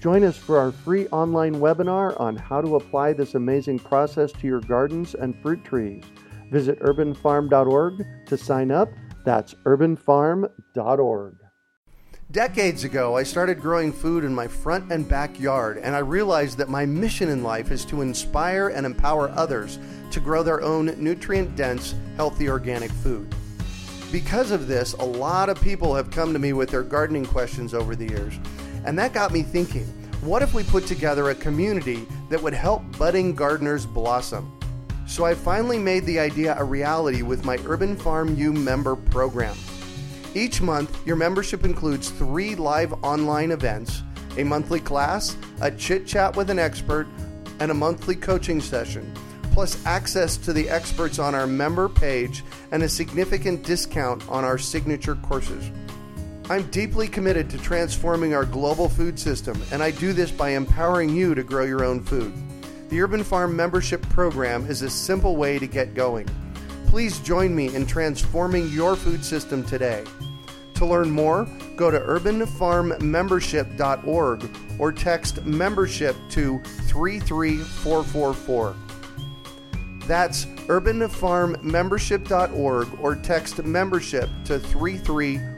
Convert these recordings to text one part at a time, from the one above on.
Join us for our free online webinar on how to apply this amazing process to your gardens and fruit trees. Visit urbanfarm.org to sign up. That's urbanfarm.org. Decades ago, I started growing food in my front and backyard, and I realized that my mission in life is to inspire and empower others to grow their own nutrient dense, healthy organic food. Because of this, a lot of people have come to me with their gardening questions over the years, and that got me thinking what if we put together a community that would help budding gardeners blossom? So I finally made the idea a reality with my Urban Farm U member program. Each month, your membership includes three live online events, a monthly class, a chit chat with an expert, and a monthly coaching session, plus access to the experts on our member page and a significant discount on our signature courses. I'm deeply committed to transforming our global food system, and I do this by empowering you to grow your own food. The Urban Farm membership program is a simple way to get going. Please join me in transforming your food system today. To learn more, go to urbanfarmmembership.org or text membership to 33444. That's urbanfarmmembership.org or text membership to 33444.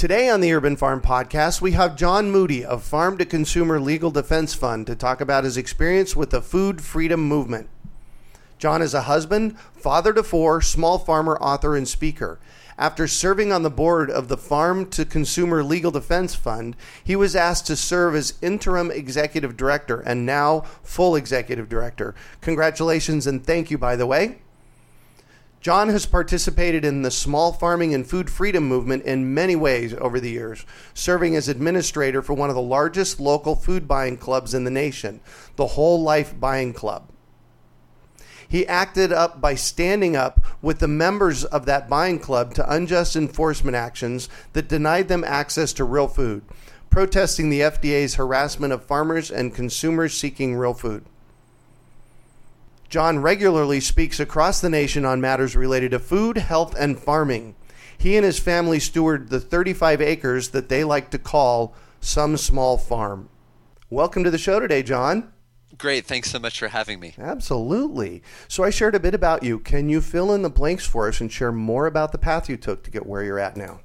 Today on the Urban Farm Podcast, we have John Moody of Farm to Consumer Legal Defense Fund to talk about his experience with the food freedom movement. John is a husband, father to four, small farmer, author, and speaker. After serving on the board of the Farm to Consumer Legal Defense Fund, he was asked to serve as interim executive director and now full executive director. Congratulations and thank you, by the way. John has participated in the small farming and food freedom movement in many ways over the years, serving as administrator for one of the largest local food buying clubs in the nation, the Whole Life Buying Club. He acted up by standing up with the members of that buying club to unjust enforcement actions that denied them access to real food, protesting the FDA's harassment of farmers and consumers seeking real food. John regularly speaks across the nation on matters related to food, health, and farming. He and his family steward the 35 acres that they like to call some small farm. Welcome to the show today, John. Great. Thanks so much for having me. Absolutely. So, I shared a bit about you. Can you fill in the blanks for us and share more about the path you took to get where you're at now?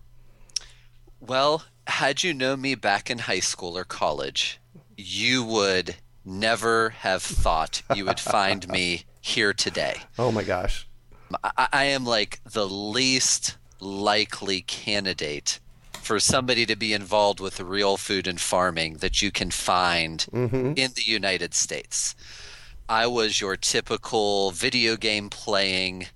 Well, had you known me back in high school or college, you would never have thought you would find me here today. Oh my gosh. I, I am like the least likely candidate for somebody to be involved with real food and farming that you can find mm-hmm. in the United States. I was your typical video game playing,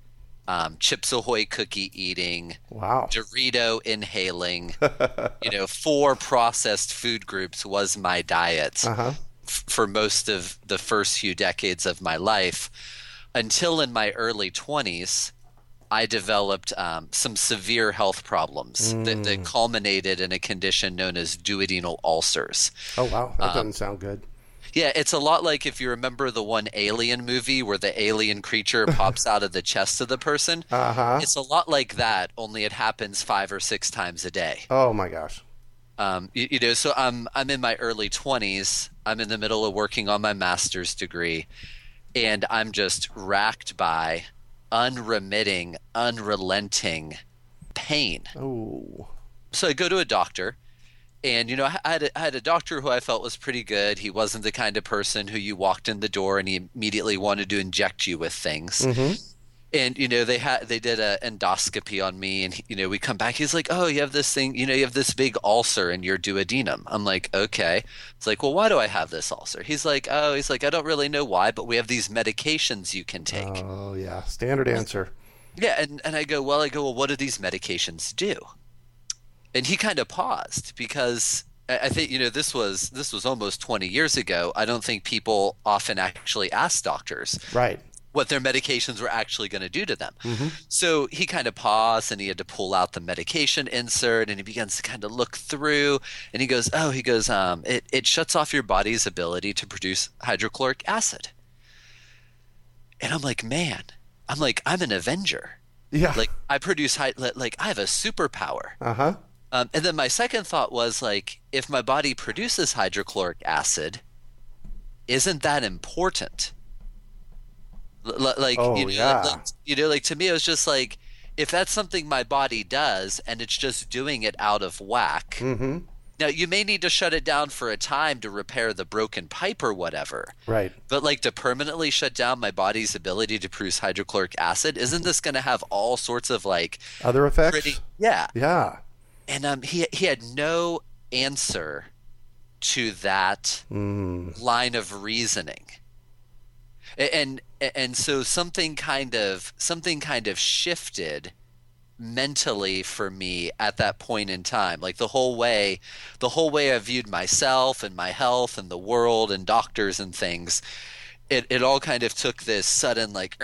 um, Chips Ahoy cookie eating, wow, Dorito inhaling. you know, four processed food groups was my diet uh-huh. F- for most of the first few decades of my life, until in my early twenties I developed um, some severe health problems mm. that, that, mm. culminated in a condition known as duodenal ulcers. Oh, wow. That um, doesn't sound good. Yeah, it's a lot like if you remember the one Alien movie where the alien creature pops out of the chest of the person. Uh-huh. It's a lot like that, only it happens five or six times a day. Oh my gosh. Um, you, you know, so I'm I'm in my early 20s. I'm in the middle of working on my master's degree, and I'm just racked by unremitting, unrelenting pain. Oh. So I go to a doctor and you know, I had, a, I had a doctor who I felt was pretty good. He wasn't the kind of person who you walked in the door and he immediately wanted to inject you with things. Mm-hmm. And you know, they had they did a endoscopy on me, and you know, we come back. He's like, "Oh, you have this thing. You know, you have this big ulcer in your duodenum." I'm like, "Okay." It's like, "Well, why do I have this ulcer?" He's like, "Oh, he's like, I don't really know why, but we have these medications you can take." Oh yeah, standard answer. Yeah, and and I go, "Well, I go, well, what do these medications do?" and he kind of paused because I think you know this was this was almost 20 years ago. I don't think people often actually ask doctors right what their medications were actually going to do to them. Mm-hmm. So he kind of paused and he had to pull out the medication insert and he begins to kind of look through and he goes, "Oh, he goes, um, it it shuts off your body's ability to produce hydrochloric acid." And I'm like, "Man, I'm like I'm an Avenger." Yeah. Like I produce high, like I have a superpower. Uh huh. Um, and then my second thought was like, if my body produces hydrochloric acid, isn't that important? L- like, oh, you know, yeah. like, you know, like to me, it was just like, if that's something my body does and it's just doing it out of whack. Mm-hmm. Now you may need to shut it down for a time to repair the broken pipe or whatever. Right. But like to permanently shut down my body's ability to produce hydrochloric acid, isn't this going to have all sorts of like other effects? Pretty, yeah. Yeah and um, he he had no answer to that mm. line of reasoning and and so something kind of something kind of shifted mentally for me at that point in time. Like the whole way the whole way i viewed myself and my health and the world and doctors and things it, it all kind of took this sudden like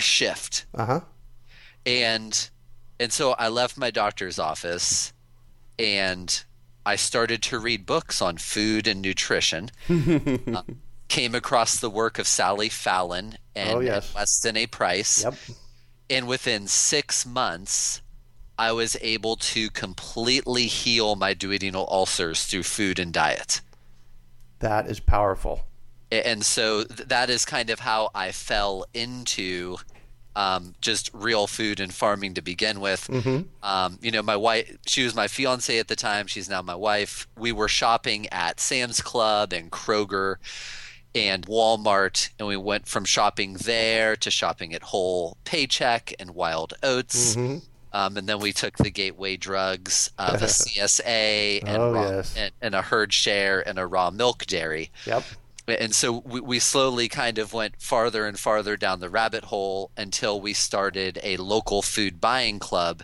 shift. Uh-huh. And and so I left my doctor's office and I started to read books on food and nutrition. uh, came across the work of Sally Fallon and, oh, yes. and Weston A. Price. Yep. And within six months, I was able to completely heal my duodenal ulcers through food and diet. That is powerful. And so that is kind of how I fell into um, just real food and farming to begin with. Mm-hmm. Um, you know, my wife, she was my fiance at the time. She's now my wife. We were shopping at Sam's Club and Kroger and Walmart, and we went from shopping there to shopping at Whole Paycheck and Wild Oats. Mm-hmm. Um, and then we took the gateway drugs of a CSA and, oh, raw, yes. and, and, a herd share and a raw milk dairy. Yep and so we, we slowly kind of went farther and farther down the rabbit hole until we started a local food buying club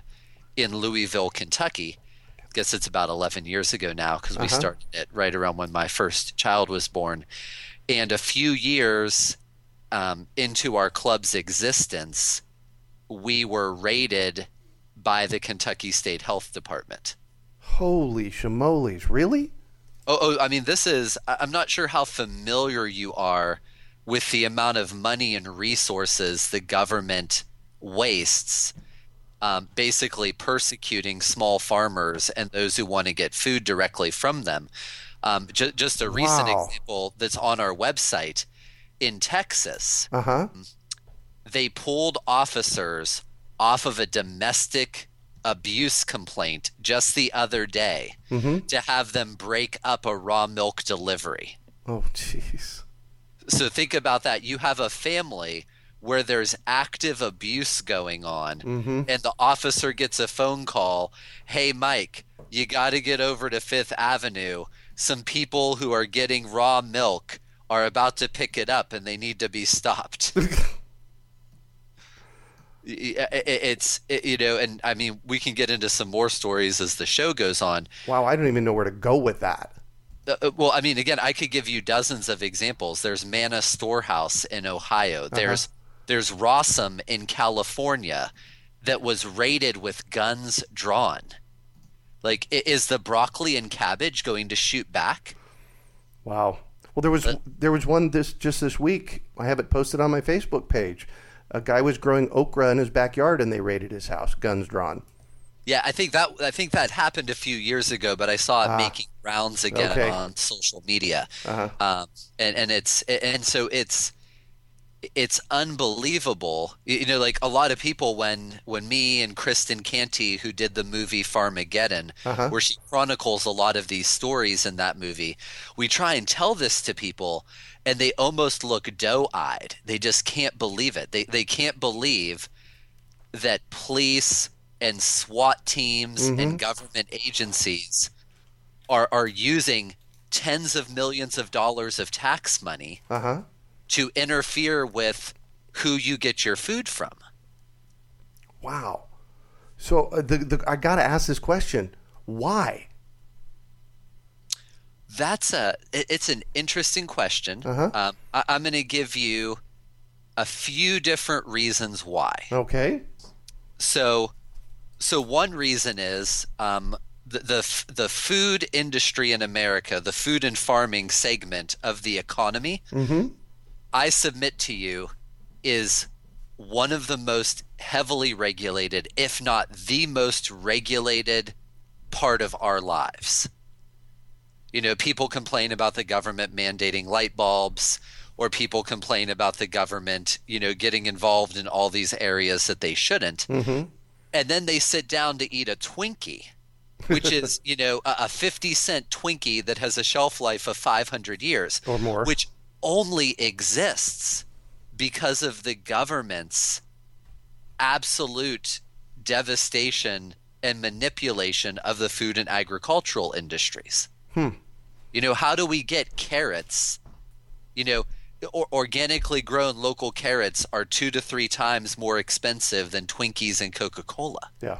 in Louisville, Kentucky. I guess it's about 11 years ago now because we Uh-huh. started it right around when my first child was born. And a few years um, into our club's existence, we were raided by the Kentucky State Health Department. Holy shamoles, really? Oh, oh, I mean, this is, I'm not sure how familiar you are with the amount of money and resources the government wastes, um, basically persecuting small farmers and those who want to get food directly from them. Um, ju- just a recent Wow. example that's on our website in Texas, Uh-huh. they pulled officers off of a domestic abuse complaint just the other day Mm-hmm. to have them break up a raw milk delivery. Oh, jeez. So think about that. You have a family where there's active abuse going on, Mm-hmm. and the officer gets a phone call Hey, Mike, you got to get over to Fifth Avenue. Some people who are getting raw milk are about to pick it up and they need to be stopped. It's it- you know and i mean we can get into some more stories as the show goes on Wow, I don't even know where to go with that. Uh, uh, well, I mean, again, I could give you dozens of examples. There's Manna Storehouse in Ohio. There's there's Rawesome in California that was raided with guns drawn. Like, is the broccoli and cabbage going to shoot back? Wow. Well, there was there was one this just this week. I have it posted on my Facebook page. A guy was growing okra in his backyard, and they raided his house, guns drawn. Yeah, I think that I think that happened a few years ago, but I saw it making rounds again Okay. on social media. Uh-huh. um, and and it's and so it's it's unbelievable. You know, like a lot of people when when me and Kristin Canty, who did the movie Farmageddon, uh-huh. where she chronicles a lot of these stories in that movie, we try and tell this to people, and they almost look doe-eyed. They just can't believe it. They they can't believe that police and SWAT teams mm-hmm. and government agencies are are using tens of millions of dollars of tax money uh-huh. To interfere with who you get your food from. Wow. So uh, the, the, I got to ask this question: Why? That's a. It's an interesting question. Uh-huh. Um, I, I'm going to give you a few different reasons why. Okay. So, so one reason is um, the, the the food industry in America, the food and farming segment of the economy, mm-hmm. I submit to you, is one of the most heavily regulated, if not the most regulated part of our lives. You know, people complain about the government mandating light bulbs, or people complain about the government, you know, getting involved in all these areas that they shouldn't. Mm-hmm. And then they sit down to eat a Twinkie which is you know a, 50 cent Twinkie that has a shelf life of 500 years or more, which only exists because of the government's absolute devastation and manipulation of the food and agricultural industries. Hmm. You know, how do we get carrots? You know, or organically grown local carrots are two to three times more expensive than Twinkies and Coca Cola. Yeah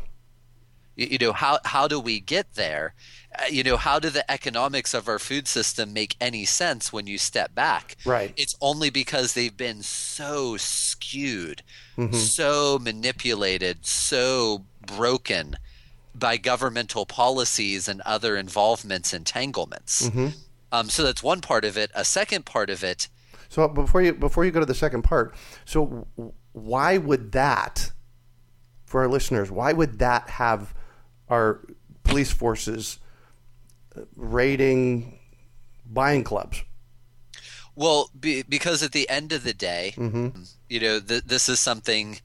you know how how do we get there? Uh, you know how do the economics of our food system make any sense when you step back? Right. It's only because they've been so skewed mm-hmm. so manipulated so broken by governmental policies and other involvements entanglements. Mm-hmm. um, so that's one part of it. A second part of it so before you before you go to the second part so why would that for our listeners why would that have our police forces raiding buying clubs? Well, be, because at the end of the day, mm-hmm. you know, th- this is something,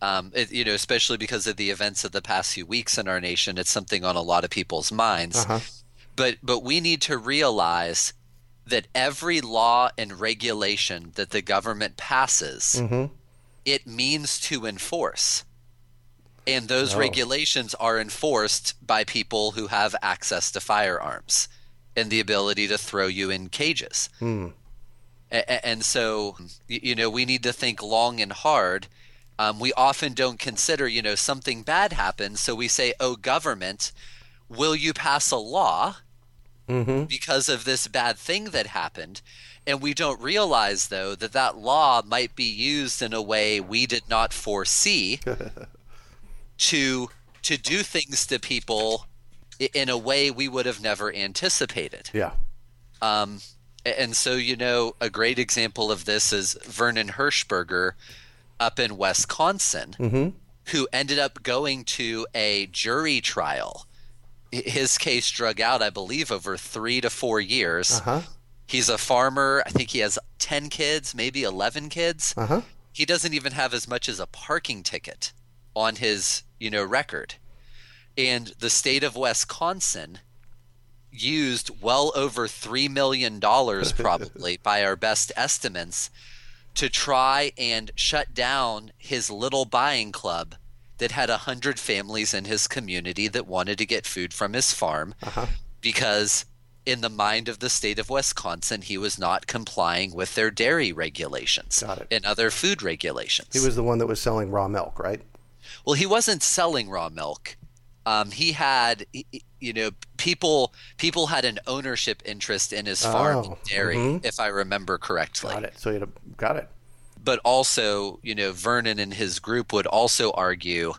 um, it, you know, especially because of the events of the past few weeks in our nation, it's something on a lot of people's minds. Uh-huh. But but we need to realize that every law and regulation that the government passes, mm-hmm. it means to enforce. And those regulations are enforced by people who have access to firearms and the ability to throw you in cages. Hmm. A- and so, you know, we need to think long and hard. Um, we often don't consider, you know, something bad happens. So we say, oh, government, will you pass a law mm-hmm. because of this bad thing that happened? And we don't realize, though, that that law might be used in a way we did not foresee. to to do things to people in a way we would have never anticipated. Yeah. Um, and so you know, a great example of this is Vernon Hershberger up in Wisconsin, mm-hmm. who ended up going to a jury trial. His case drug out, I believe, over three to four years. Uh-huh. He's a farmer. I think he has 10 kids, maybe 11 kids. Uh-huh. He doesn't even have as much as a parking ticket on his you know record and the state of wisconsin used well over $3 million probably by our best estimates to try and shut down his little buying club that had a 100 families in his community that wanted to get food from his farm uh-huh. because in the mind of the state of Wisconsin, he was not complying with their dairy regulations and other food regulations. He was the one that was selling raw milk, right? Well, he wasn't selling raw milk. Um, he had, you know, people people had an ownership interest in his farm oh, dairy, mm-hmm. if I remember correctly. Got it. So you got it. But also, you know, Vernon and his group would also argue,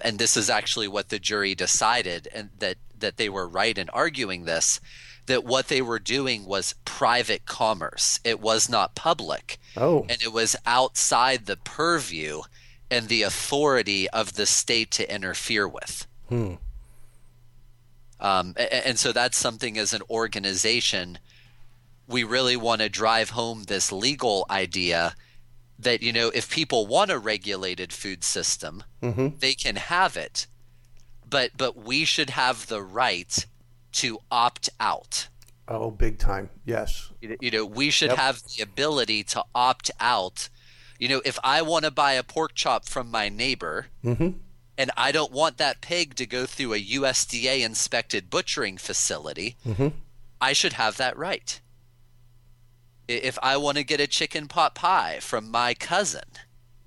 and this is actually what the jury decided, and that that they were right in arguing this, that what they were doing was private commerce. It was not public. Oh. And it was outside the purview and the authority of the state to interfere with. Hmm. Um, and so that's something as an organization we really want to drive home this legal idea that you know if people want a regulated food system, Mm-hmm. they can have it, but but we should have the right to opt out. Oh, big time. Yes. You you know, we should Yep. have the ability to opt out. You know, if I want to buy a pork chop from my neighbor Mm-hmm. and I don't want that pig to go through a USDA inspected butchering facility, Mm-hmm. I should have that right. If I want to get a chicken pot pie from my cousin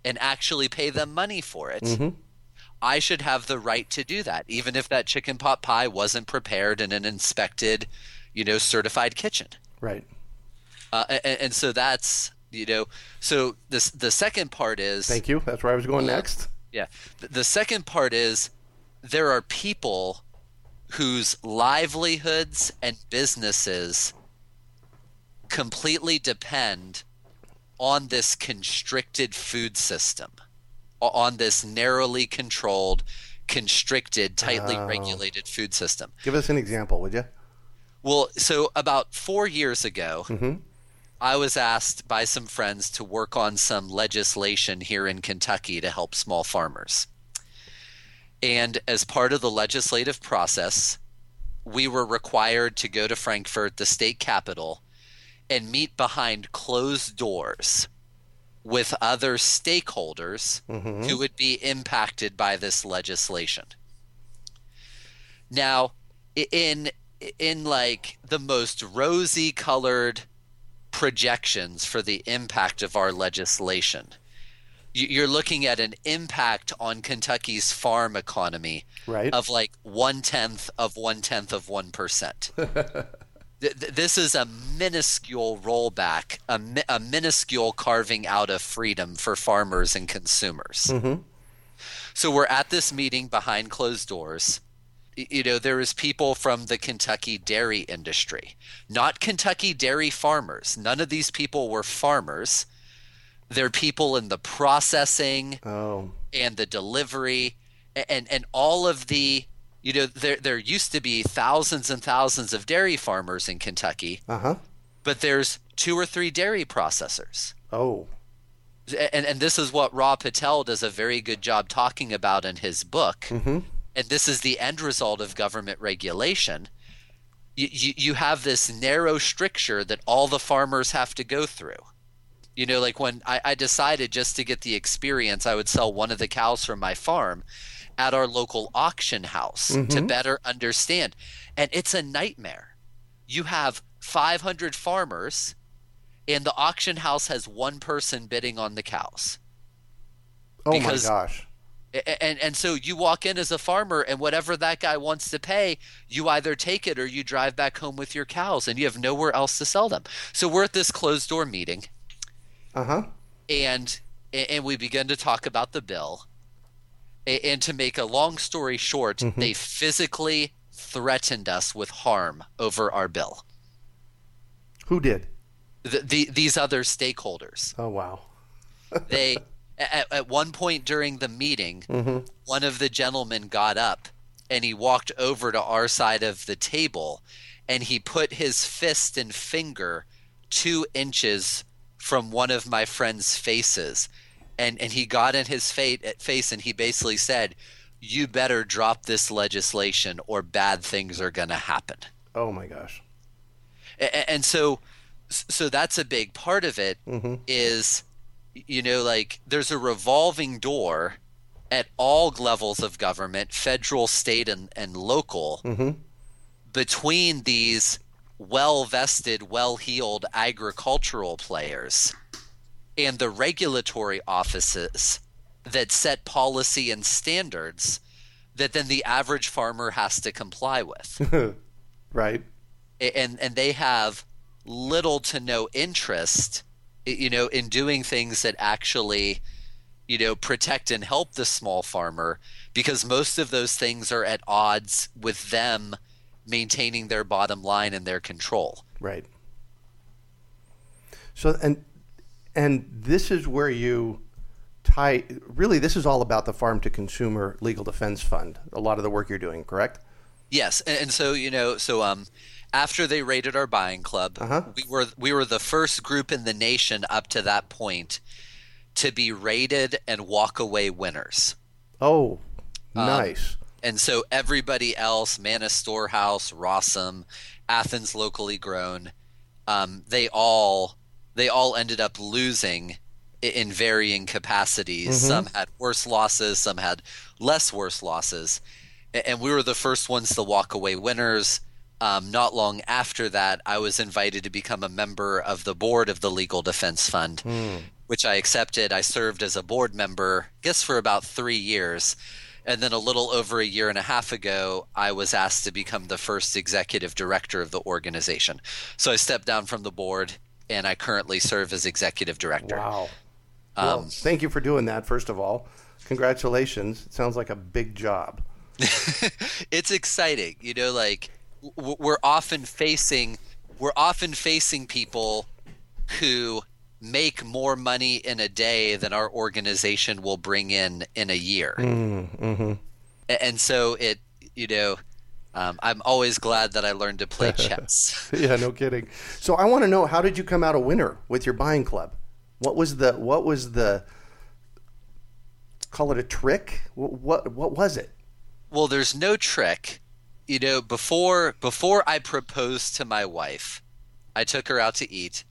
and actually pay them money for it, Mhm. I should have the right to do that, even if that chicken pot pie wasn't prepared in an inspected, you know, certified kitchen. Right. Uh, and, and so that's you know, so this the second part is Thank you. That's where I was going next. yeah. The- The second part is there are people whose livelihoods and businesses completely depend on this constricted food system, on this narrowly controlled, constricted, tightly Oh. regulated food system. Give us an example, would you? Well, so about four years ago, Mhm. I was asked by some friends to work on some legislation here in Kentucky to help small farmers. And as part of the legislative process, we were required to go to Frankfort, the state capital, and meet behind closed doors with other stakeholders mm-hmm. who would be impacted by this legislation. Now, in in like the most rosy colored projections for the impact of our legislation, you- you're looking at an impact on Kentucky's farm economy Right. of like one tenth of one tenth of one percent. Th- th- This is a minuscule rollback, a, mi- a minuscule carving out of freedom for farmers and consumers. Mhm. So we're at this meeting behind closed doors. You know, there is people from the Kentucky dairy industry, not Kentucky dairy farmers. None of these people were farmers. They're people in the processing, Oh. and the delivery and and all of the you know there there used to be thousands and thousands of dairy farmers in Kentucky Uh huh. but there's two or three dairy processors Oh. and and this is what Raj Patel does a very good job talking about in his book Mhm. And this is the end result of government regulation you, you you have this narrow stricture that all the farmers have to go through. You know like when I, I decided just to get the experience i would sell one of the cows from my farm at our local auction house to mm-hmm. better understand. And it's a nightmare. You have 500 farmers and the auction house has one person bidding on the cows. Oh Because- my gosh. And and so you walk in as a farmer and whatever that guy wants to pay you either take it or you drive back home with your cows and you have nowhere else to sell them so we're at this closed door meeting Uh huh. and and we begin to talk about the bill and to make a long story short they physically threatened us with harm over our bill Who did? the, the, these other stakeholders Oh wow. they at, at one point during the meeting Mm-hmm. one of the gentlemen got up and he walked over to our side of the table and he put his fist and finger two inches from one of my friend's faces and and he got in his fa- face and he basically said you better drop this legislation or bad things are going to happen Oh my gosh. A- and so so that's a big part of it is Mhm. You know like there's a revolving door at all levels of government federal state and, and local Mhm. between these well vested well heeled agricultural players and the regulatory offices that set policy and standards that then the average farmer has to comply with Right. And and they have little to no interest you know in doing things that actually you know protect and help the small farmer because most of those things are at odds with them maintaining their bottom line and their control Right. So and and this is where you tie really this is all about the farm to consumer legal defense fund. A lot of the work you're doing, correct? Yes, and, and so you know, so um, after they raided our buying club, Uh-huh. we were we were the first group in the nation up to that point to be rated and walk away winners. Oh, um, nice. Um, and so everybody else, Manna Storehouse, Rawesome, Athens locally grown, um, they all they all ended up losing in varying capacities. Mm-hmm. Some had worse losses, some had less worse losses, and we were the first ones to walk away winners. Um, not long after that, I was invited to become a member of the board of the Legal Defense Fund, mm. which I accepted. I served as a board member, I guess, for about three years. And then a little over a year and a half ago, I was asked to become the first executive director of the organization. So I stepped down from the board and I currently serve as executive director. Wow. Um, well, thank you for doing that, first of all. Congratulations. It sounds like a big job. it's exciting. You know, like we're often facing we're often facing people who make more money in a day than our organization will bring in in a year. Mm, mm-hmm. And so it, you know, um, I'm always glad that I learned to play chess. yeah, no kidding. So I want to know how did you come out a winner with your buying club? What was the what was the call it a trick? What what, what was it? Well, there's no trick. You know, before before I proposed to my wife, I took her out to eat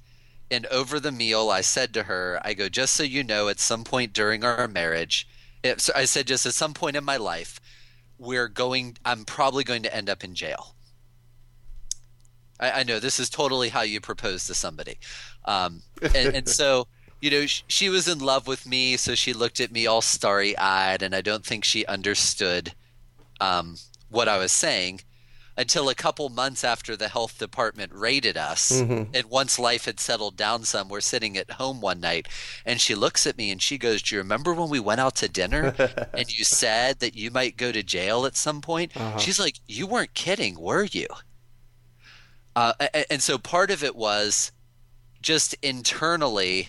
and over the meal, I said to her, I go, just so you know, at some point during our marriage, it, so I said, just at some point in my life, we're going, I'm probably going to end up in jail. I, I know this is totally how you propose to somebody. Um, and, and so, you know, she, was in love with me, so she looked at me all starry eyed, and I don't think she understood um, what I was saying until a couple months after the health department raided us. Mm-hmm. And once life had settled down some, we're sitting at home one night and she looks at me and she goes, Do you remember when we went out to dinner and you said that you might go to jail at some point? Uh-huh. She's like, You weren't kidding, were you? Uh, and so part of it was just internally,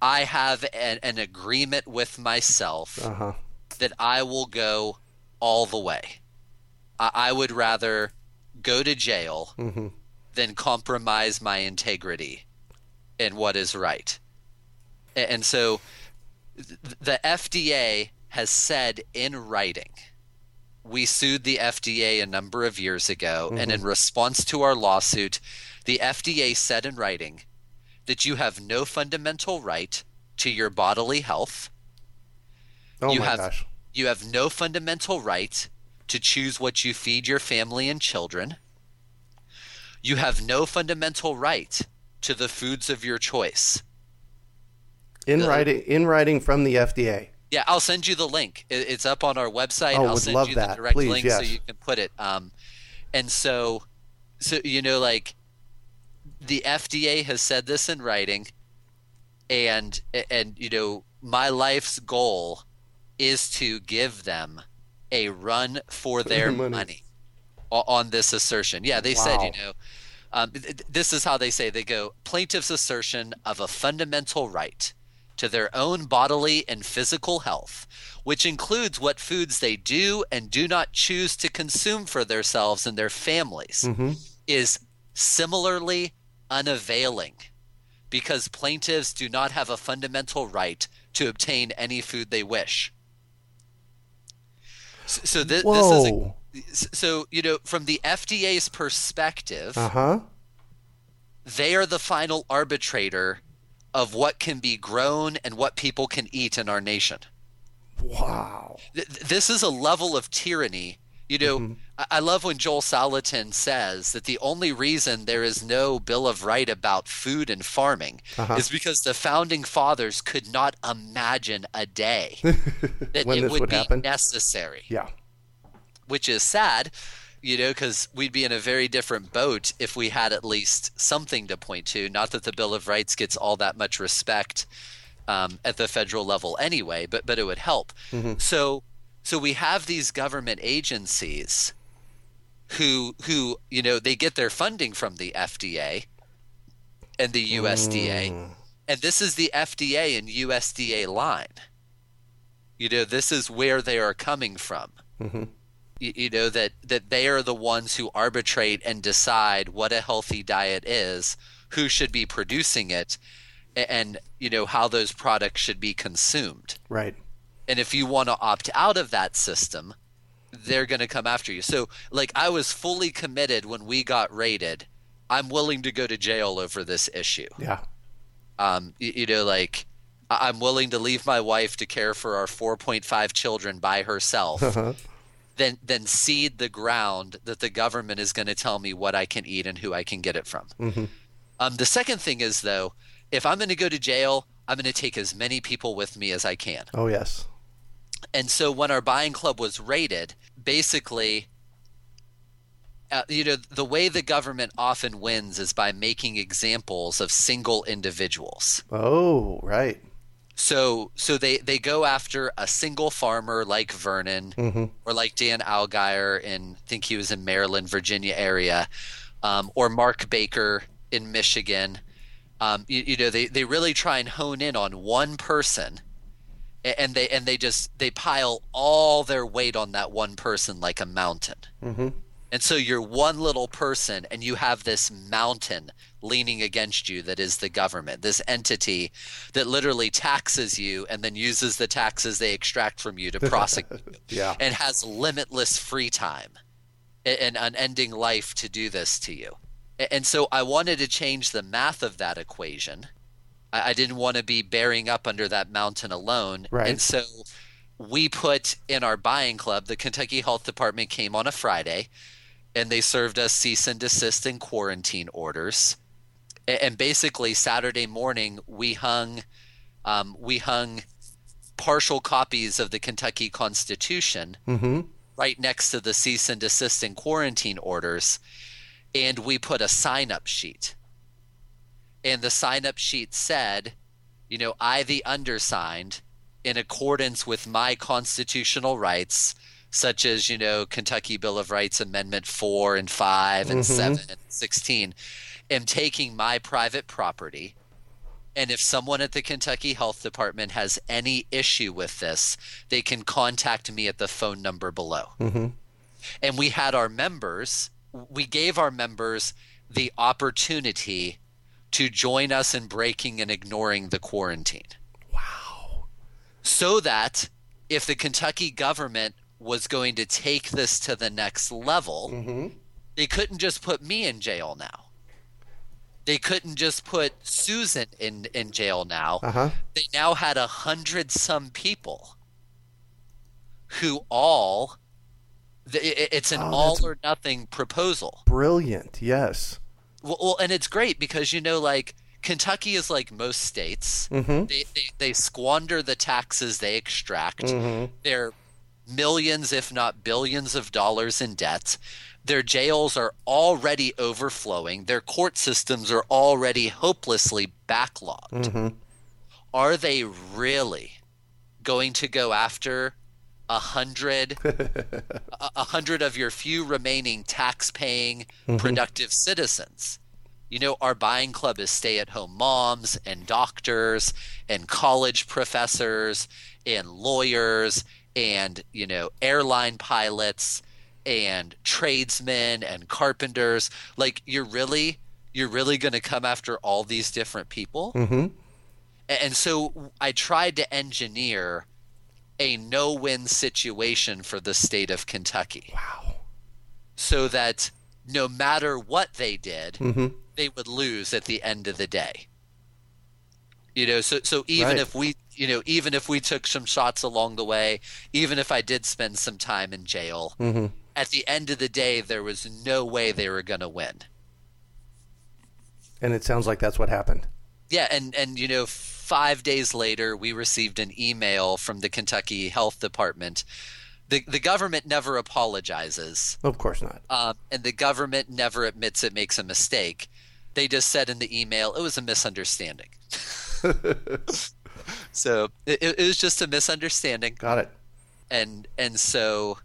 I have an, an agreement with myself uh-huh. that I will go all the way I would rather go to jail mm-hmm. than compromise my integrity in what is right. And so the FDA has said in writing, we sued the FDA a number of years ago, mm-hmm. and in response to our lawsuit, the FDA said in writing that you have no fundamental right to your bodily health. Oh you my have, gosh. You have no fundamental right to choose what you feed your family and children. You have no fundamental right to the foods of your choice. In the, writing, in writing from the FDA. Yeah, I'll send you the link. It's up on our website. Oh, I'll would send love you that. the direct Please, link yes. so you can put it. Um, and so, so you know, like the FDA has said this in writing, and and you know, my life's goal is to give them a run for their money. money. on this assertion. Yeah, they wow. said, you know, um, th- this is how they say they go plaintiff's assertion of a fundamental right to their own bodily and physical health, which includes what foods they do and do not choose to consume for themselves and their families, mm-hmm. is similarly unavailing because plaintiffs do not have a fundamental right to obtain any food they wish. So this, this is a, so you know from the FDA's perspective, uh-huh. they are the final arbitrator of what can be grown and what people can eat in our nation. Wow. This is a level of tyranny. You know, mm-hmm. I love when Joel Salatin says that the only reason there is no Bill of Right about food and farming uh-huh. is because the founding fathers could not imagine a day that it would, would be happen. necessary. Yeah. Which is sad, you know, because we'd be in a very different boat if we had at least something to point to. Not that the Bill of Rights gets all that much respect um, at the federal level anyway, but but it would help. Mm-hmm. So so we have these government agencies who who you know they get their funding from the FDA and the USDA. Mm. And this is the FDA and USDA line. You know, this is where they are coming from. Mm-hmm. You, you know that that they are the ones who arbitrate and decide what a healthy diet is, who should be producing it, and you know how those products should be consumed. Right. And if you want to opt out of that system, they're going to come after you. So, like, I was fully committed when we got raided. I'm willing to go to jail over this issue. Yeah. Um, you, you know, like, I'm willing to leave my wife to care for our 4.5 children by herself. Uh-huh. Then, then cede the ground that the government is going to tell me what I can eat and who I can get it from. Mm-hmm. Um, the second thing is, though, if I'm going to go to jail, I'm going to take as many people with me as I can. Oh, yes. And so when our buying club was raided, basically, uh, you know, the way the government often wins is by making examples of single individuals. Oh, right. So, so they they go after a single farmer like Vernon mm-hmm. or like Dan Allgyer in I think he was in Maryland, Virginia area, um, or Mark Baker in Michigan. Um, you, you know, they, they really try and hone in on one person and they and they just they pile all their weight on that one person like a mountain mm-hmm. and so you're one little person and you have this mountain leaning against you that is the government this entity that literally taxes you and then uses the taxes they extract from you to prosecute you yeah. and has limitless free time and unending life to do this to you and so i wanted to change the math of that equation I, I didn't want to be bearing up under that mountain alone. Right. And so we put in our buying club, the Kentucky Health Department came on a Friday and they served us cease and desist and quarantine orders. And basically, Saturday morning, we hung, um, we hung partial copies of the Kentucky Constitution mm-hmm. right next to the cease and desist and quarantine orders, and we put a sign up sheet and the sign up sheet said, you know, I, the undersigned, in accordance with my constitutional rights, such as, you know, Kentucky Bill of Rights Amendment 4 and 5 and mm-hmm. 7 and 16, am taking my private property. And if someone at the Kentucky Health Department has any issue with this, they can contact me at the phone number below. Mm-hmm. And we had our members, we gave our members the opportunity to join us in breaking and ignoring the quarantine. Wow. So that if the Kentucky government was going to take this to the next level, mm-hmm. they couldn't just put me in jail now. They couldn't just put Susan in, in jail now. Uh-huh. They now had a hundred some people who all it's an oh, all or nothing proposal. Brilliant, yes. Well, well, and it's great because you know, like Kentucky is like most states. Mm-hmm. They, they, they squander the taxes they extract. Mm-hmm. They're millions, if not billions, of dollars in debt. Their jails are already overflowing. Their court systems are already hopelessly backlogged. Mm-hmm. Are they really going to go after a hundred, a hundred of your few remaining tax-paying, mm-hmm. productive citizens. You know, our buying club is stay-at-home moms and doctors and college professors and lawyers and you know airline pilots and tradesmen and carpenters. Like you're really, you're really going to come after all these different people. Mm-hmm. And so I tried to engineer a no win situation for the state of Kentucky. Wow. So that no matter what they did, mm-hmm. they would lose at the end of the day. You know, so so even right. if we you know, even if we took some shots along the way, even if I did spend some time in jail, mm-hmm. at the end of the day there was no way they were gonna win. And it sounds like that's what happened. Yeah, and and you know, five days later, we received an email from the Kentucky Health Department. The, the government never apologizes. Of course not. Um, and the government never admits it makes a mistake. They just said in the email it was a misunderstanding. so it, it was just a misunderstanding. Got it. And and so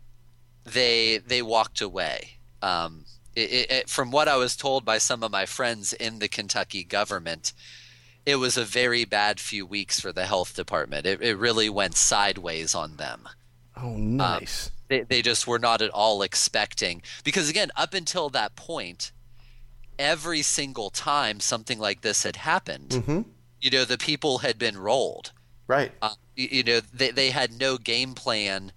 they they walked away. Um, it, it, from what I was told by some of my friends in the Kentucky government, it was a very bad few weeks for the health department. It, it really went sideways on them. Oh, nice. Um, they, they just were not at all expecting because again, up until that point, every single time something like this had happened, mm-hmm. you know the people had been rolled. Right. Uh, you, you know they they had no game plan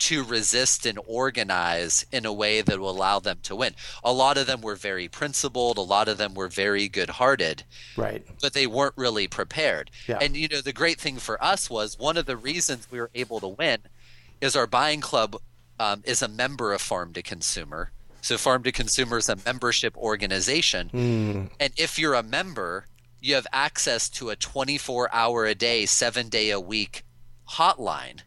to resist and organize in a way that will allow them to win. A lot of them were very principled, a lot of them were very good-hearted. Right. But they weren't really prepared. Yeah. And you know the great thing for us was one of the reasons we were able to win is our buying club um, is a member of Farm to Consumer. So Farm to Consumer is a membership organization. Mm. And if you're a member, you have access to a 24 hour a day, 7 day a week hotline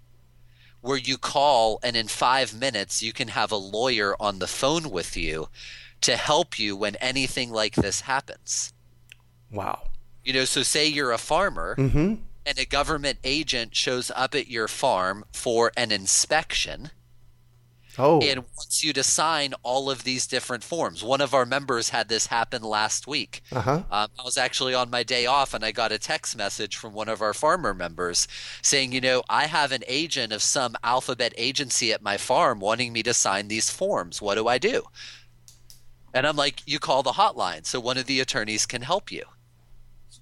where you call and in five minutes you can have a lawyer on the phone with you to help you when anything like this happens. Wow. You know, so say you're a farmer mm-hmm. and a government agent shows up at your farm for an inspection Oh. and wants you to sign all of these different forms. One of our members had this happen last week. Uh-huh. Um, I was actually on my day off and I got a text message from one of our farmer members saying, you know, I have an agent of some alphabet agency at my farm wanting me to sign these forms. What do I do? And I'm like, you call the hotline so one of the attorneys can help you.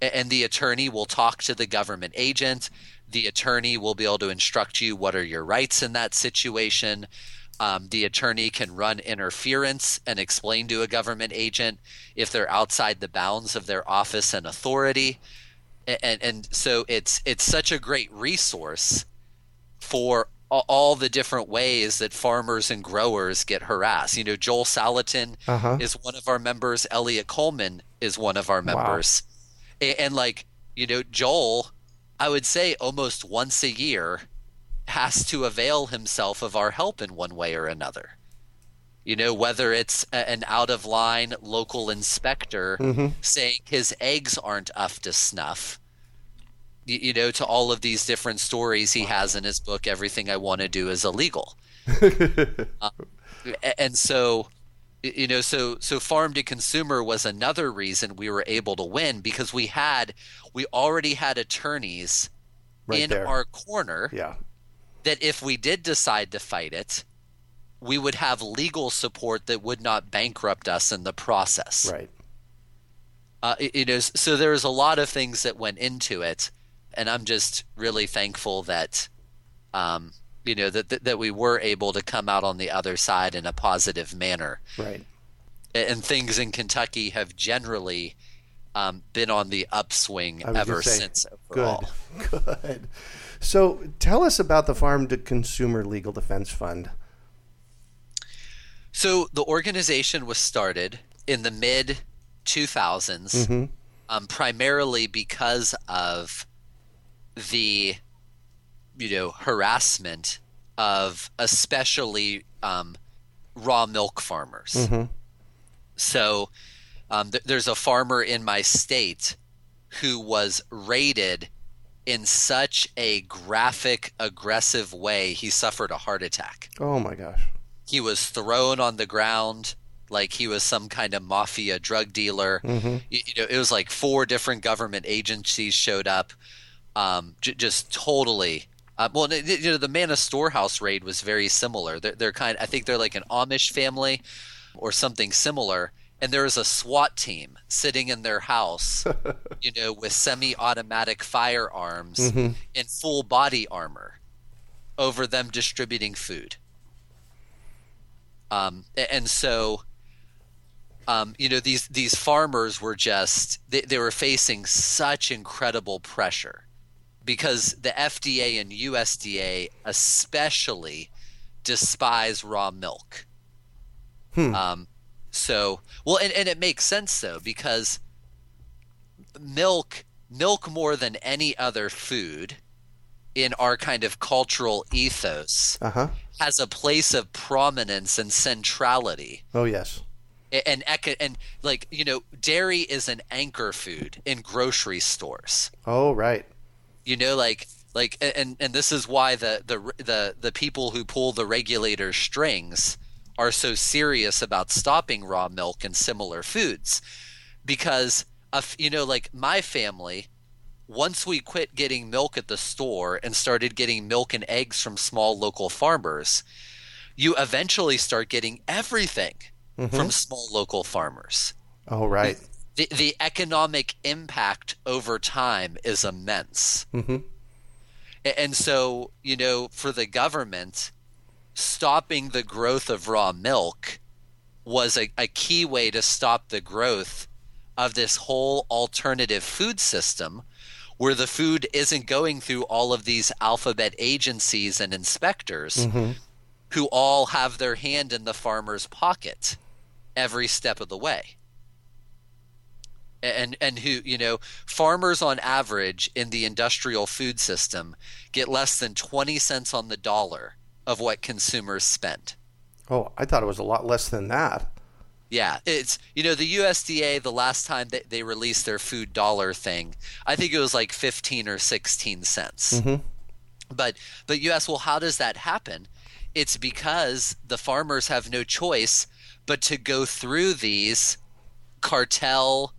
And the attorney will talk to the government agent. The attorney will be able to instruct you what are your rights in that situation. Um, the attorney can run interference and explain to a government agent if they're outside the bounds of their office and authority. And, and so it's it's such a great resource for all the different ways that farmers and growers get harassed. You know, Joel Salatin Uh-huh. is one of our members. Eliot Coleman is one of our members. A- And, like, you know, Joel, I would say almost once a year has to avail himself of our help in one way or another. You know, whether it's a- an out of line local inspector saying his eggs aren't up to snuff, you, you know, to all of these different stories he has in his book, Everything I Want to Do is Illegal. Um, and so, you know, so so farm to consumer was another reason we were able to win because we had we already had attorneys Right in there. our corner Yeah. That if we did decide to fight it, we would have legal support that would not bankrupt us in the process. Right. Uh, it, it is so there's a lot of things that went into it, and I'm just really thankful that, um, you know, that, that that we were able to come out on the other side in a positive manner. Right. And things in Kentucky have generally um, been on the upswing ever say, since Good. overall. Good. So tell us about the Farm to Consumer Legal Defense Fund. So the organization was started in the mid 2000s, um, primarily because of the, you know, harassment of especially um, raw milk farmers. So um, th- there's a farmer in my state who was raided in such a graphic, aggressive way, he suffered a heart attack Oh my gosh. he was thrown on the ground like he was some kind of mafia drug dealer. Mm-hmm. You, you know, it was like four different government agencies showed up, um, j- just totally. Uh, well, you know, the Manna Storehouse raid was very similar. They're, they're kind. I think they're like an Amish family, or something similar. And there was a SWAT team sitting in their house, you know, with semi-automatic firearms Mm-hmm. in full body armor, over them distributing food. Um, and so, um, you know, these these farmers were just they, they were facing such incredible pressure because the FDA and USDA especially despise raw milk. Um, so well, and, and it makes sense though because milk milk more than any other food in our kind of cultural ethos Uh huh. has a place of prominence and centrality Oh yes. A- and and like you know dairy is an anchor food in grocery stores Oh right. you know like like and and this is why the the the the people who pull the regulator strings are so serious about stopping raw milk and similar foods because of you know like my family once we quit getting milk at the store and started getting milk and eggs from small local farmers you eventually start getting everything from small local farmers Oh right. the, the economic impact over time is immense. Mm-hmm. And so, you know, for the government, stopping the growth of raw milk was a, a key way to stop the growth of this whole alternative food system where the food isn't going through all of these alphabet agencies and inspectors mm-hmm. who all have their hand in the farmer's pocket every step of the way and and who you know farmers on average in the industrial food system get less than 20 cents on the dollar of what consumers spent. oh i thought it was a lot less than that yeah it's you know the usda the last time they, they released their food dollar thing i think it was like 15 or 16 cents mm-hmm. but but you ask well how does that happen it's because the farmers have no choice but to go through these cartel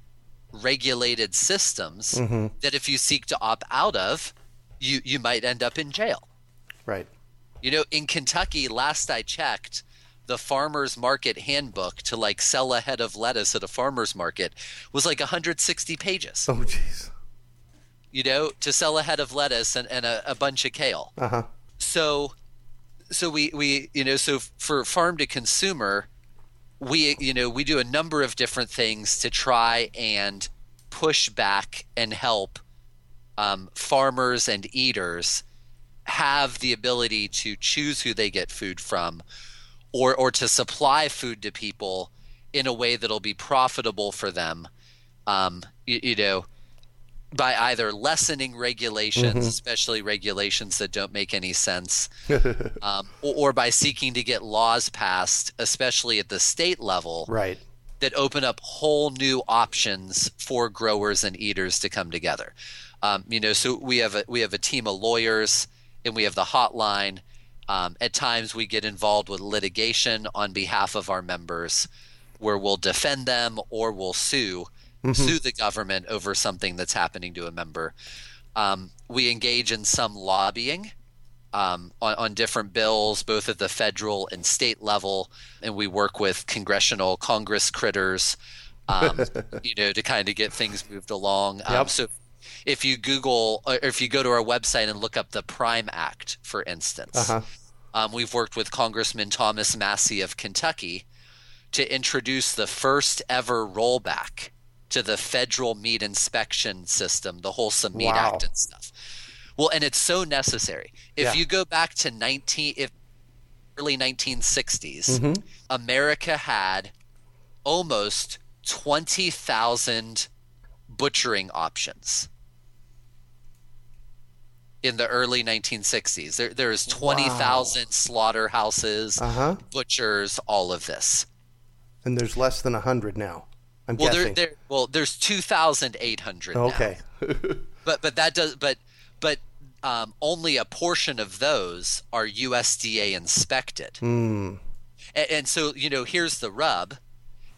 regulated systems mm-hmm. that if you seek to opt out of, you you might end up in jail. Right. You know, in Kentucky, last I checked, the farmers market handbook to like sell a head of lettuce at a farmers market was like 160 pages. Oh, jeez. You know, to sell a head of lettuce and, and a, a bunch of kale. Uh huh. So, so we we you know so for farm to consumer, we you know we do a number of different things to try and push back and help um, farmers and eaters have the ability to choose who they get food from or or to supply food to people in a way that'll be profitable for them um, you, you know by either lessening regulations, mm-hmm. especially regulations that don't make any sense, um, or, or, by seeking to get laws passed, especially at the state level, right, that open up whole new options for growers and eaters to come together. Um, you know, so we have a we have a team of lawyers, and we have the hotline. Um, at times, we get involved with litigation on behalf of our members, where we'll defend them or we'll sue mm-hmm. sue the government over something that's happening to a member. Um, we engage in some lobbying um, on, on, different bills, both at the federal and state level, and we work with congressional Congress critters, um, you know, to kind of get things moved along. Um, yep. so, if you Google or if you go to our website and look up the Prime Act, for instance, uh-huh. Um, we've worked with Congressman Thomas Massie of Kentucky to introduce the first ever rollback to the federal meat inspection system, the Wholesome Meat wow. Act and stuff. Well, and it's so necessary. If yeah. you go back to 19 if early 1960s, mm-hmm. America had almost 20,000 butchering options. In the early 1960s, there there's 20,000 wow. slaughterhouses, uh-huh. butchers, all of this. And there's less than 100 now. I'm well, guessing. There, there, well, there's 2,800. Okay. but but that does but but um, only a portion of those are USDA inspected. Mm. And, and so you know, here's the rub: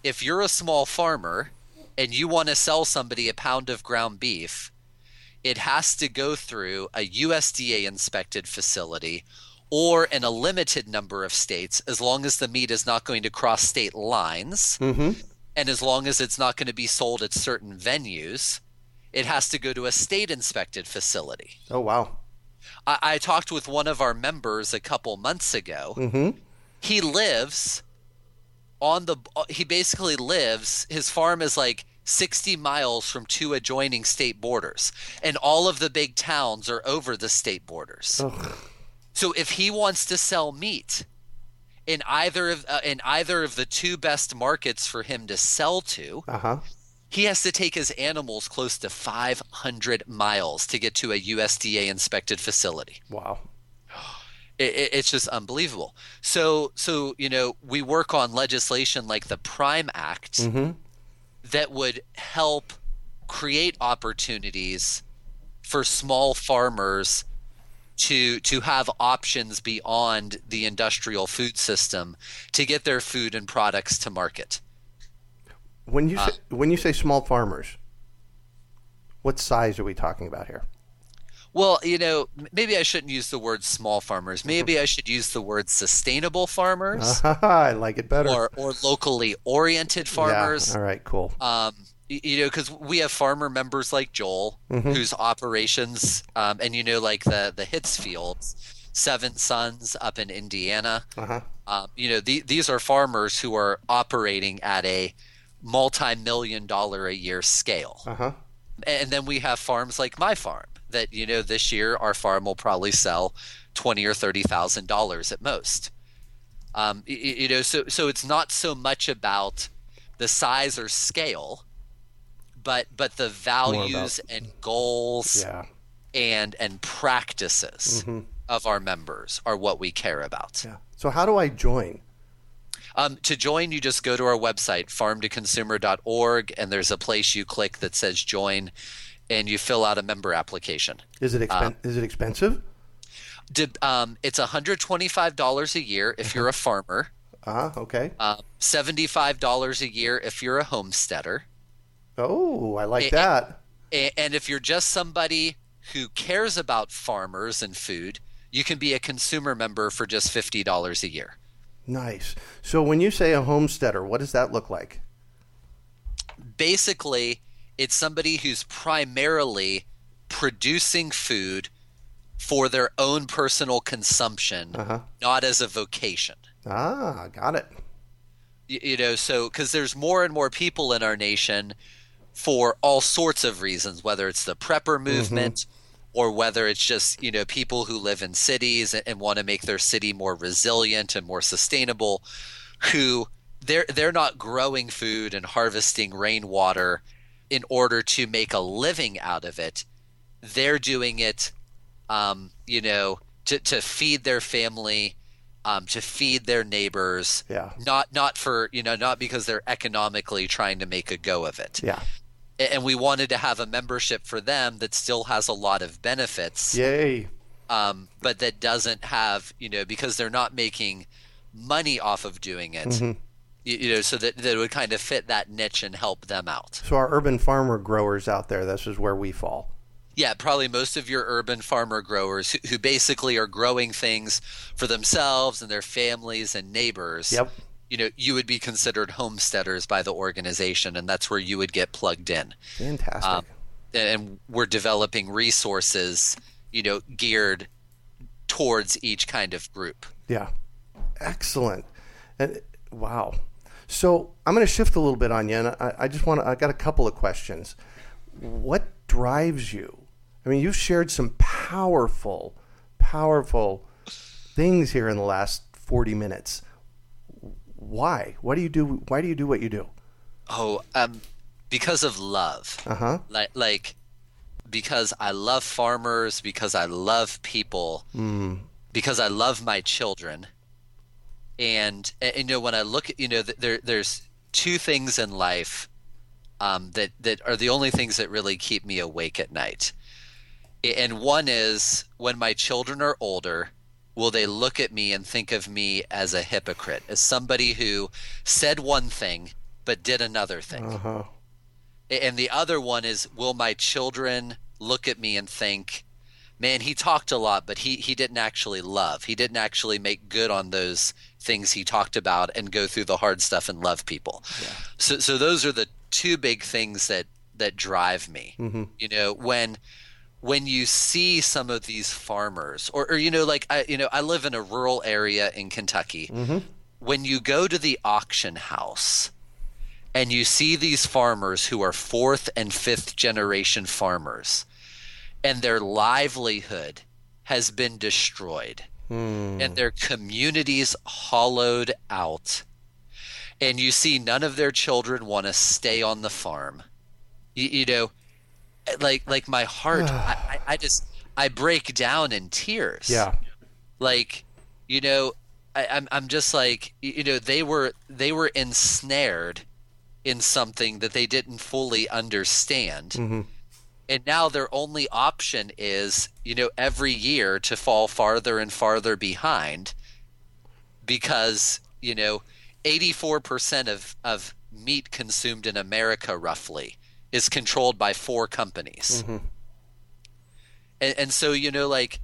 if you're a small farmer and you want to sell somebody a pound of ground beef, it has to go through a USDA inspected facility or in a limited number of states, as long as the meat is not going to cross state lines. Mm-hmm and as long as it's not going to be sold at certain venues, it has to go to a state inspected facility. Oh, wow. I, I, talked with one of our members a couple months ago. Mm-hmm. He lives on the, he basically lives, his farm is like 60 miles from two adjoining state borders, and all of the big towns are over the state borders. Ugh. So if he wants to sell meat, in either of uh, in either of the two best markets for him to sell to. Uh-huh. He has to take his animals close to 500 miles to get to a USDA inspected facility. Wow. It, it, it's just unbelievable. So, so you know, we work on legislation like the Prime Act mm-hmm. That would help create opportunities for small farmers to to have options beyond the industrial food system to get their food and products to market. When you uh, say, when you say small farmers, what size are we talking about here? Well, you know, maybe I shouldn't use the word small farmers. Maybe I should use the word sustainable farmers. I like it better. Or or locally oriented farmers. Yeah. All right, cool. Um, you know, because we have farmer members like Joel, mm-hmm. whose operations, um, and you know, like the the Hitzfields, Seven Sons up in Indiana. Uh-huh. Um, you know, the, these are farmers who are operating at a multi-million dollar a year scale. Uh-huh. And then we have farms like my farm that you know this year our farm will probably sell twenty or thirty thousand dollars at most. Um, you, you know, so so it's not so much about the size or scale, but but the values about, and goals yeah. and and practices mm-hmm. of our members are what we care about. Yeah. So how do I join? Um, to join, you just go to our website, farmtoconsumer.org, and there's a place you click that says join, and you fill out a member application. Is it expen- um, is it expensive? um, it's $125 a year if you're a farmer. Ah, uh, okay. Um, $75 a year if you're a homesteader. Oh, I like and, that. And if you're just somebody who cares about farmers and food, you can be a consumer member for just $50 a year. Nice. So when you say a homesteader, what does that look like? Basically, it's somebody who's primarily producing food for their own personal consumption, uh-huh. not as a vocation. Ah, got it. You, you know, so because there's more and more people in our nation for all sorts of reasons, whether it's the prepper mm-hmm. movement mm-hmm. or whether it's just, you know, people who live in cities and, and want to make their city more resilient and more sustainable, who they're they're not growing food and harvesting rainwater in order to make a living out of it. They're doing it um, you know, to, to feed their family, um, to feed their neighbors. Yeah. Not not for you know not because they're economically trying to make a go of it. Yeah. And we wanted to have a membership for them that still has a lot of benefits. Yay. Um, but that doesn't have you know because they're not making money off of doing it. Mm-hmm. You, you know, so that that would kind of fit that niche and help them out. So our urban farmer growers out there, this is where we fall yeah, probably most of your urban farmer growers who, who, basically are growing things for themselves and their families and neighbors. Yep. You know, you would be considered homesteaders by the organization, and that's where you would get plugged in. Fantastic. Um, and we're developing resources, you know, geared towards each kind of group. Yeah. Excellent. And wow. So I'm going to shift a little bit on you, and I, I just want to, I got a couple of questions. What drives you? I mean, you've shared some powerful, powerful things here in the last 40 minutes. Why? What do you do? Why do you do what you do? Oh, um, because of love. Uh huh. Like, like, because I love farmers, because I love people, mm. because I love my children. And, and, you know, when I look at, you know, there, there's two things in life um, that, that are the only things that really keep me awake at night. And one is when my children are older will they look at me and think of me as a hypocrite as somebody who said one thing but did another thing? Uh-huh. and the other one is will my children look at me and think man he talked a lot but he, he didn't actually love. He didn't actually make good on those things he talked about and go through the hard stuff and love people yeah. so, so those are the two big things that that drive me mm-hmm. you know when when you see some of these farmers or, or you know like I you know I live in a rural area in Kentucky mm-hmm. when you go to the auction house and you see these farmers who are fourth and fifth generation farmers and their livelihood has been destroyed mm. and their communities hollowed out and you see none of their children want to stay on the farm you, you know like like my heart I, I just I break down in tears. Yeah. Like, you know, I, I'm I'm just like you know, they were they were ensnared in something that they didn't fully understand. Mm-hmm. And now their only option is, you know, every year to fall farther and farther behind because, you know, 84% of, of meat consumed in America roughly is controlled by four companies. Mm-hmm. And, and so, you know, like,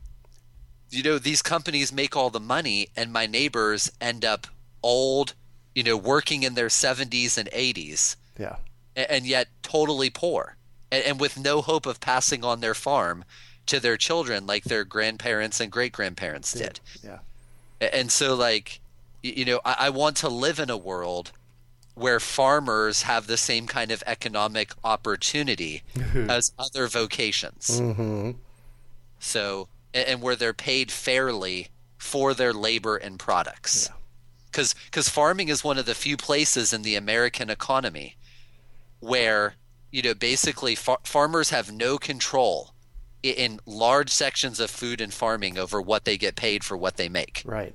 you know, these companies make all the money, and my neighbors end up old, you know, working in their 70s and 80s. Yeah. and yet totally poor and, and with no hope of passing on their farm to their children like their grandparents and great grandparents did. Yeah. And so, like, you know, I, I, want to live in a world where farmers have the same kind of economic opportunity as other vocations. Mm-hmm. So, and where they're paid fairly for their labor and products. Because yeah. because farming is one of the few places in the American economy where you know basically far- farmers have no control in large sections of food and farming over what they get paid for what they make. Right.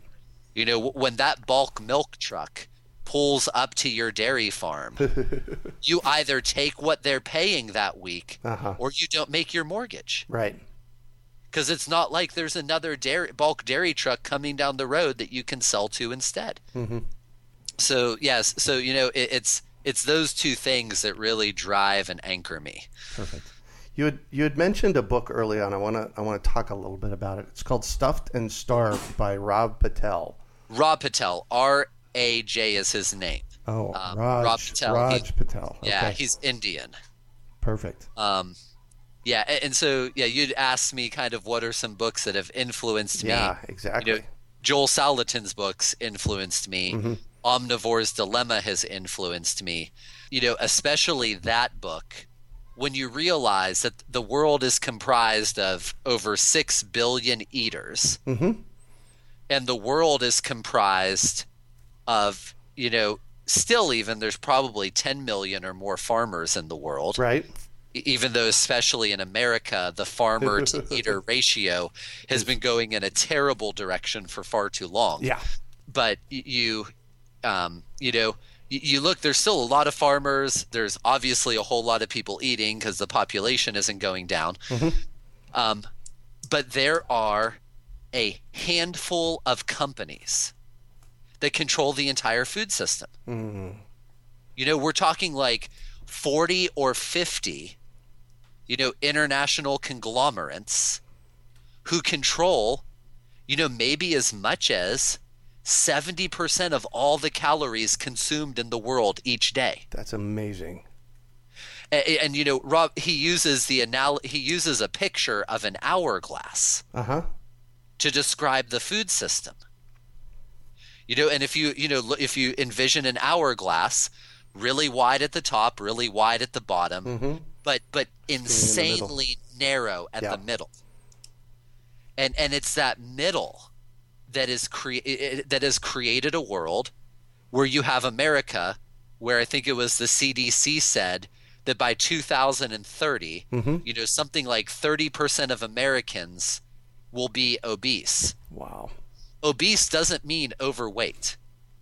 You know, when that bulk milk truck pulls up to your dairy farm, you either take what they're paying that week uh-huh. or you don't make your mortgage. Right. Because it's not like there's another dairy, bulk dairy truck coming down the road that you can sell to instead. Mm-hmm. So yes, so you know it, it's it's those two things that really drive and anchor me. Perfect. You had you had mentioned a book early on. I want to I want to talk a little bit about it. It's called Stuffed and Starved by Rob Patel. Rob Patel, R A J is his name. Oh, um, Raj, Rob Patel. Raj he, Patel. Okay. Yeah, he's Indian. Perfect. Um, yeah, and so yeah, you'd asked me kind of what are some books that have influenced me. Yeah, exactly. You know, Joel Salatin's books influenced me. Mm-hmm. Omnivore's Dilemma has influenced me. You know, especially that book when you realize that the world is comprised of over 6 billion eaters. Mm-hmm. and the world is comprised of you know still even there's probably 10 million or more farmers in the world. Right. Even though especially in america the farmer to eater ratio has been going in a terrible direction for far too long. Yeah. But you um, you know you look there's still a lot of farmers there's obviously a whole lot of people eating because the population isn't going down mm-hmm. um, but there are a handful of companies that control the entire food system mm-hmm. you know we're talking like 40 or 50 you know international conglomerates who control you know maybe as much as 70% of all the calories consumed in the world each day. That's amazing. And, and you know, Raj, he uses the anal- he uses a picture of an hourglass uh-huh. to describe the food system. You know, and if you you know if you envision an hourglass, really wide at the top, really wide at the bottom, mm-hmm. but but insanely narrow at yeah. the middle. And and it's that middle that is cre- that has created a world where you have America, where I think it was the CDC said that by 2030, mm-hmm. you know, something like 30% of Americans will be obese. Wow. Obese doesn't mean overweight.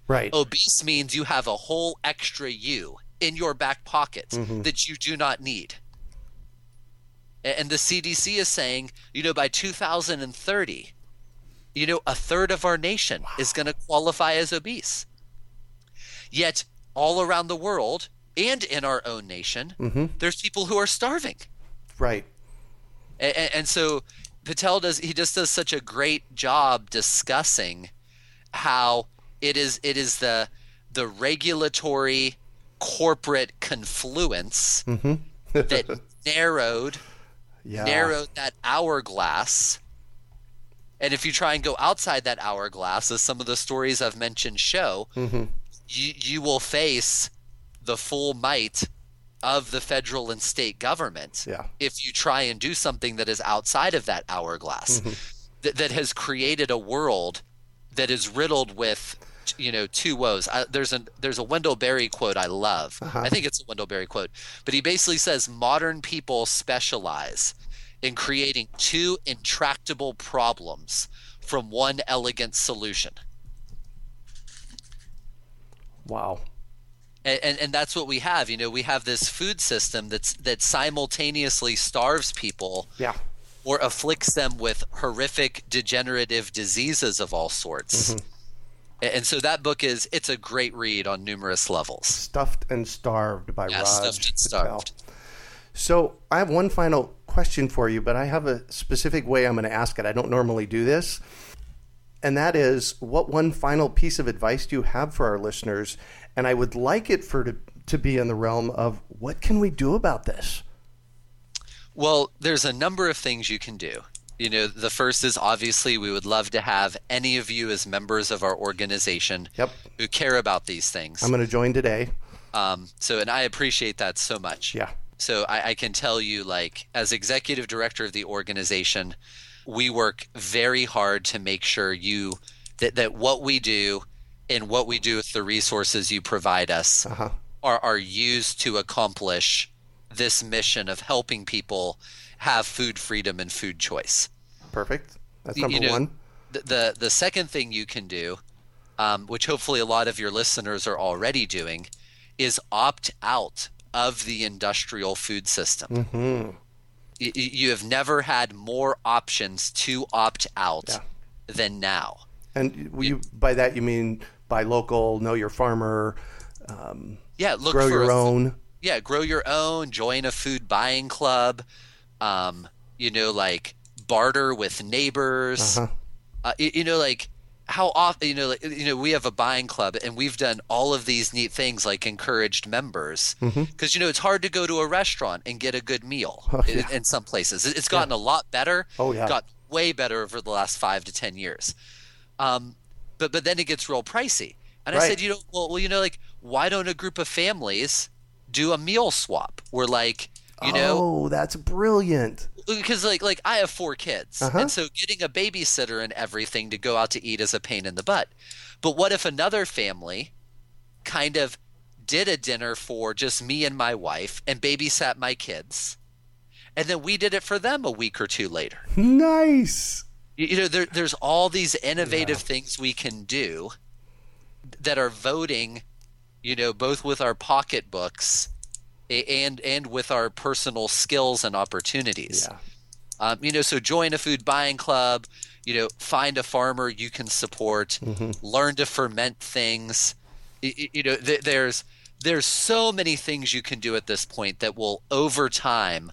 Right. Obese means you have a whole extra you in your back pocket mm-hmm. that you do not need. And the CDC is saying, you know, by 2030, you know, a third of our nation wow. is going to qualify as obese. Yet, all around the world and in our own nation, mm-hmm. there's people who are starving. Right. And, and, so Patel does he just does such a great job discussing how it is it is the the regulatory corporate confluence mm-hmm. that narrowed yeah. narrowed that hourglass and if you try and go outside that hourglass, as some of the stories I've mentioned show, mm-hmm. you, you will face the full might of the federal and state government yeah. if you try and do something that is outside of that hourglass mm-hmm. that, that has created a world that is riddled with you know two woes I, there's a there's a wendell berry quote i love uh-huh. i think it's a wendell berry quote but he basically says modern people specialize in creating two intractable problems from one elegant solution. Wow. And, and, and that's what we have. You know, we have this food system that's that simultaneously starves people, yeah, or afflicts them with horrific degenerative diseases of all sorts. Mm-hmm. And so that book is it's a great read on numerous levels. Stuffed and Starved by yeah, Raj Stuffed and Starved. So I have one final question for you, but I have a specific way I'm going to ask it. I don't normally do this. And that is what one final piece of advice do you have for our listeners? And I would like it for to to be in the realm of what can we do about this? Well, there's a number of things you can do. You know, the first is obviously we would love to have any of you as members of our organization yep. who care about these things. I'm going to join today. Um, so, and I appreciate that so much. Yeah. So I, I can tell you, like, as executive director of the organization, we work very hard to make sure you that, that what we do and what we do with the resources you provide us uh-huh. are, are used to accomplish this mission of helping people have food freedom and food choice. Perfect. That's number you know, one. The, the, the second thing you can do, um, which hopefully a lot of your listeners are already doing, is opt out of the industrial food system. Mm-hmm. You, you, have never had more options to opt out yeah. than now. And you, by that you mean buy local, know your farmer. Um, yeah, look grow your a, own. Yeah, grow your own. Join a food buying club. Um, you know, like barter with neighbors. Uh-huh. Uh, you, you know, like how often you know like, you know we have a buying club and we've done all of these neat things like encouraged members because mm-hmm. you know it's hard to go to a restaurant and get a good meal oh, yeah. in, in, some places it's gotten yeah. a lot better oh yeah got way better over the last five to ten years um, but but then it gets real pricey and right. i said you know well, well you know like why don't a group of families do a meal swap where like you know oh that's brilliant because like like I have four kids, uh-huh. and so getting a babysitter and everything to go out to eat is a pain in the butt. But what if another family kind of did a dinner for just me and my wife and babysat my kids, and then we did it for them a week or two later? Nice. You, you know, there, there's all these innovative yeah. things we can do that are voting. You know, both with our pocketbooks and and with our personal skills and opportunities. Yeah. Um, you know, so join a food buying club. You know, find a farmer you can support. Mm-hmm. Learn to ferment things. You, you know, th- there's there's so many things you can do at this point that will over time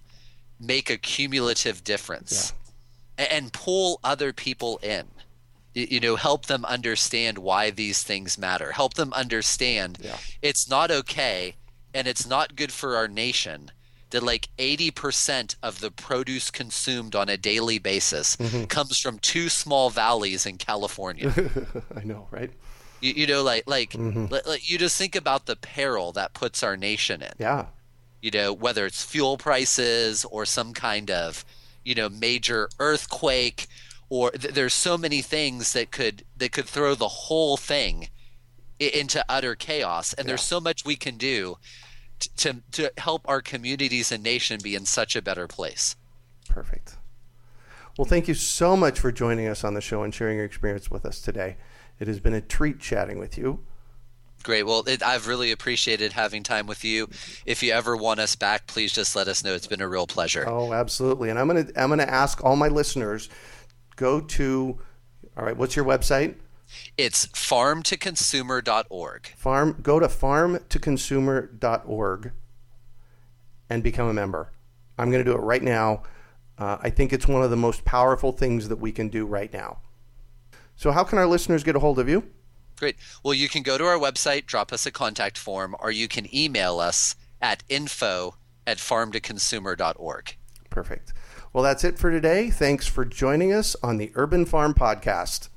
make a cumulative difference yeah. and, and pull other people in you know help them understand why these things matter help them understand yeah. it's not okay and it's not good for our nation that like 80% of the produce consumed on a daily basis mm-hmm. comes from two small valleys in California. I know, right? You, you know, like like, mm-hmm. like you just think about the peril that puts our nation in. Yeah. You know, whether it's fuel prices or some kind of, you know, major earthquake, or th- there's so many things that could that could throw the whole thing into utter chaos. And yeah. there's so much we can do to to help our communities and nation be in such a better place. Perfect. Well, thank you so much for joining us on the show and sharing your experience with us today. It has been a treat chatting with you. Great. Well, it, I've really appreciated having time with you. If you ever want us back, please just let us know. It's been a real pleasure. Oh, absolutely. And I'm gonna I'm gonna ask all my listeners go to all right. What's your website? It's farmtoconsumer.org. Farm go to farmtoconsumer.org and become a member. I'm going to do it right now. Uh, I think it's one of the most powerful things that we can do right now. So, how can our listeners get a hold of you? Great. Well, you can go to our website, drop us a contact form, or you can email us at info at farmtoconsumer.org. Perfect. Well, that's it for today. Thanks for joining us on the Urban Farm Podcast.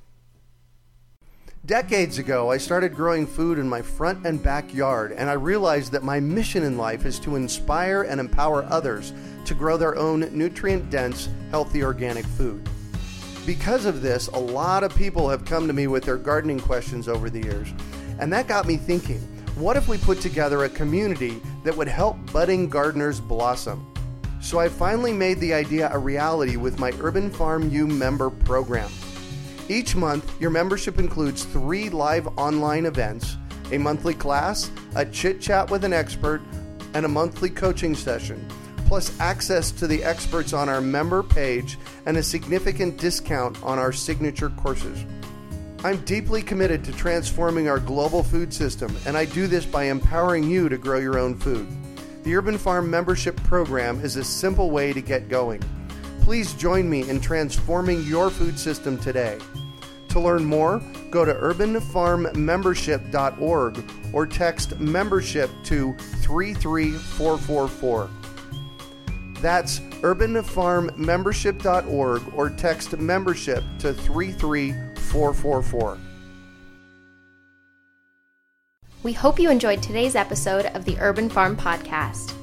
Decades ago, I started growing food in my front and backyard, and I realized that my mission in life is to inspire and empower others to grow their own nutrient dense, healthy organic food. Because of this, a lot of people have come to me with their gardening questions over the years, and that got me thinking what if we put together a community that would help budding gardeners blossom? So I finally made the idea a reality with my Urban Farm U member program. Each month, your membership includes three live online events, a monthly class, a chit chat with an expert, and a monthly coaching session, plus access to the experts on our member page and a significant discount on our signature courses. I'm deeply committed to transforming our global food system, and I do this by empowering you to grow your own food. The Urban Farm membership program is a simple way to get going. Please join me in transforming your food system today. To learn more, go to urbanfarmmembership.org or text membership to 33444. That's urbanfarmmembership.org or text membership to 33444. We hope you enjoyed today's episode of the Urban Farm Podcast.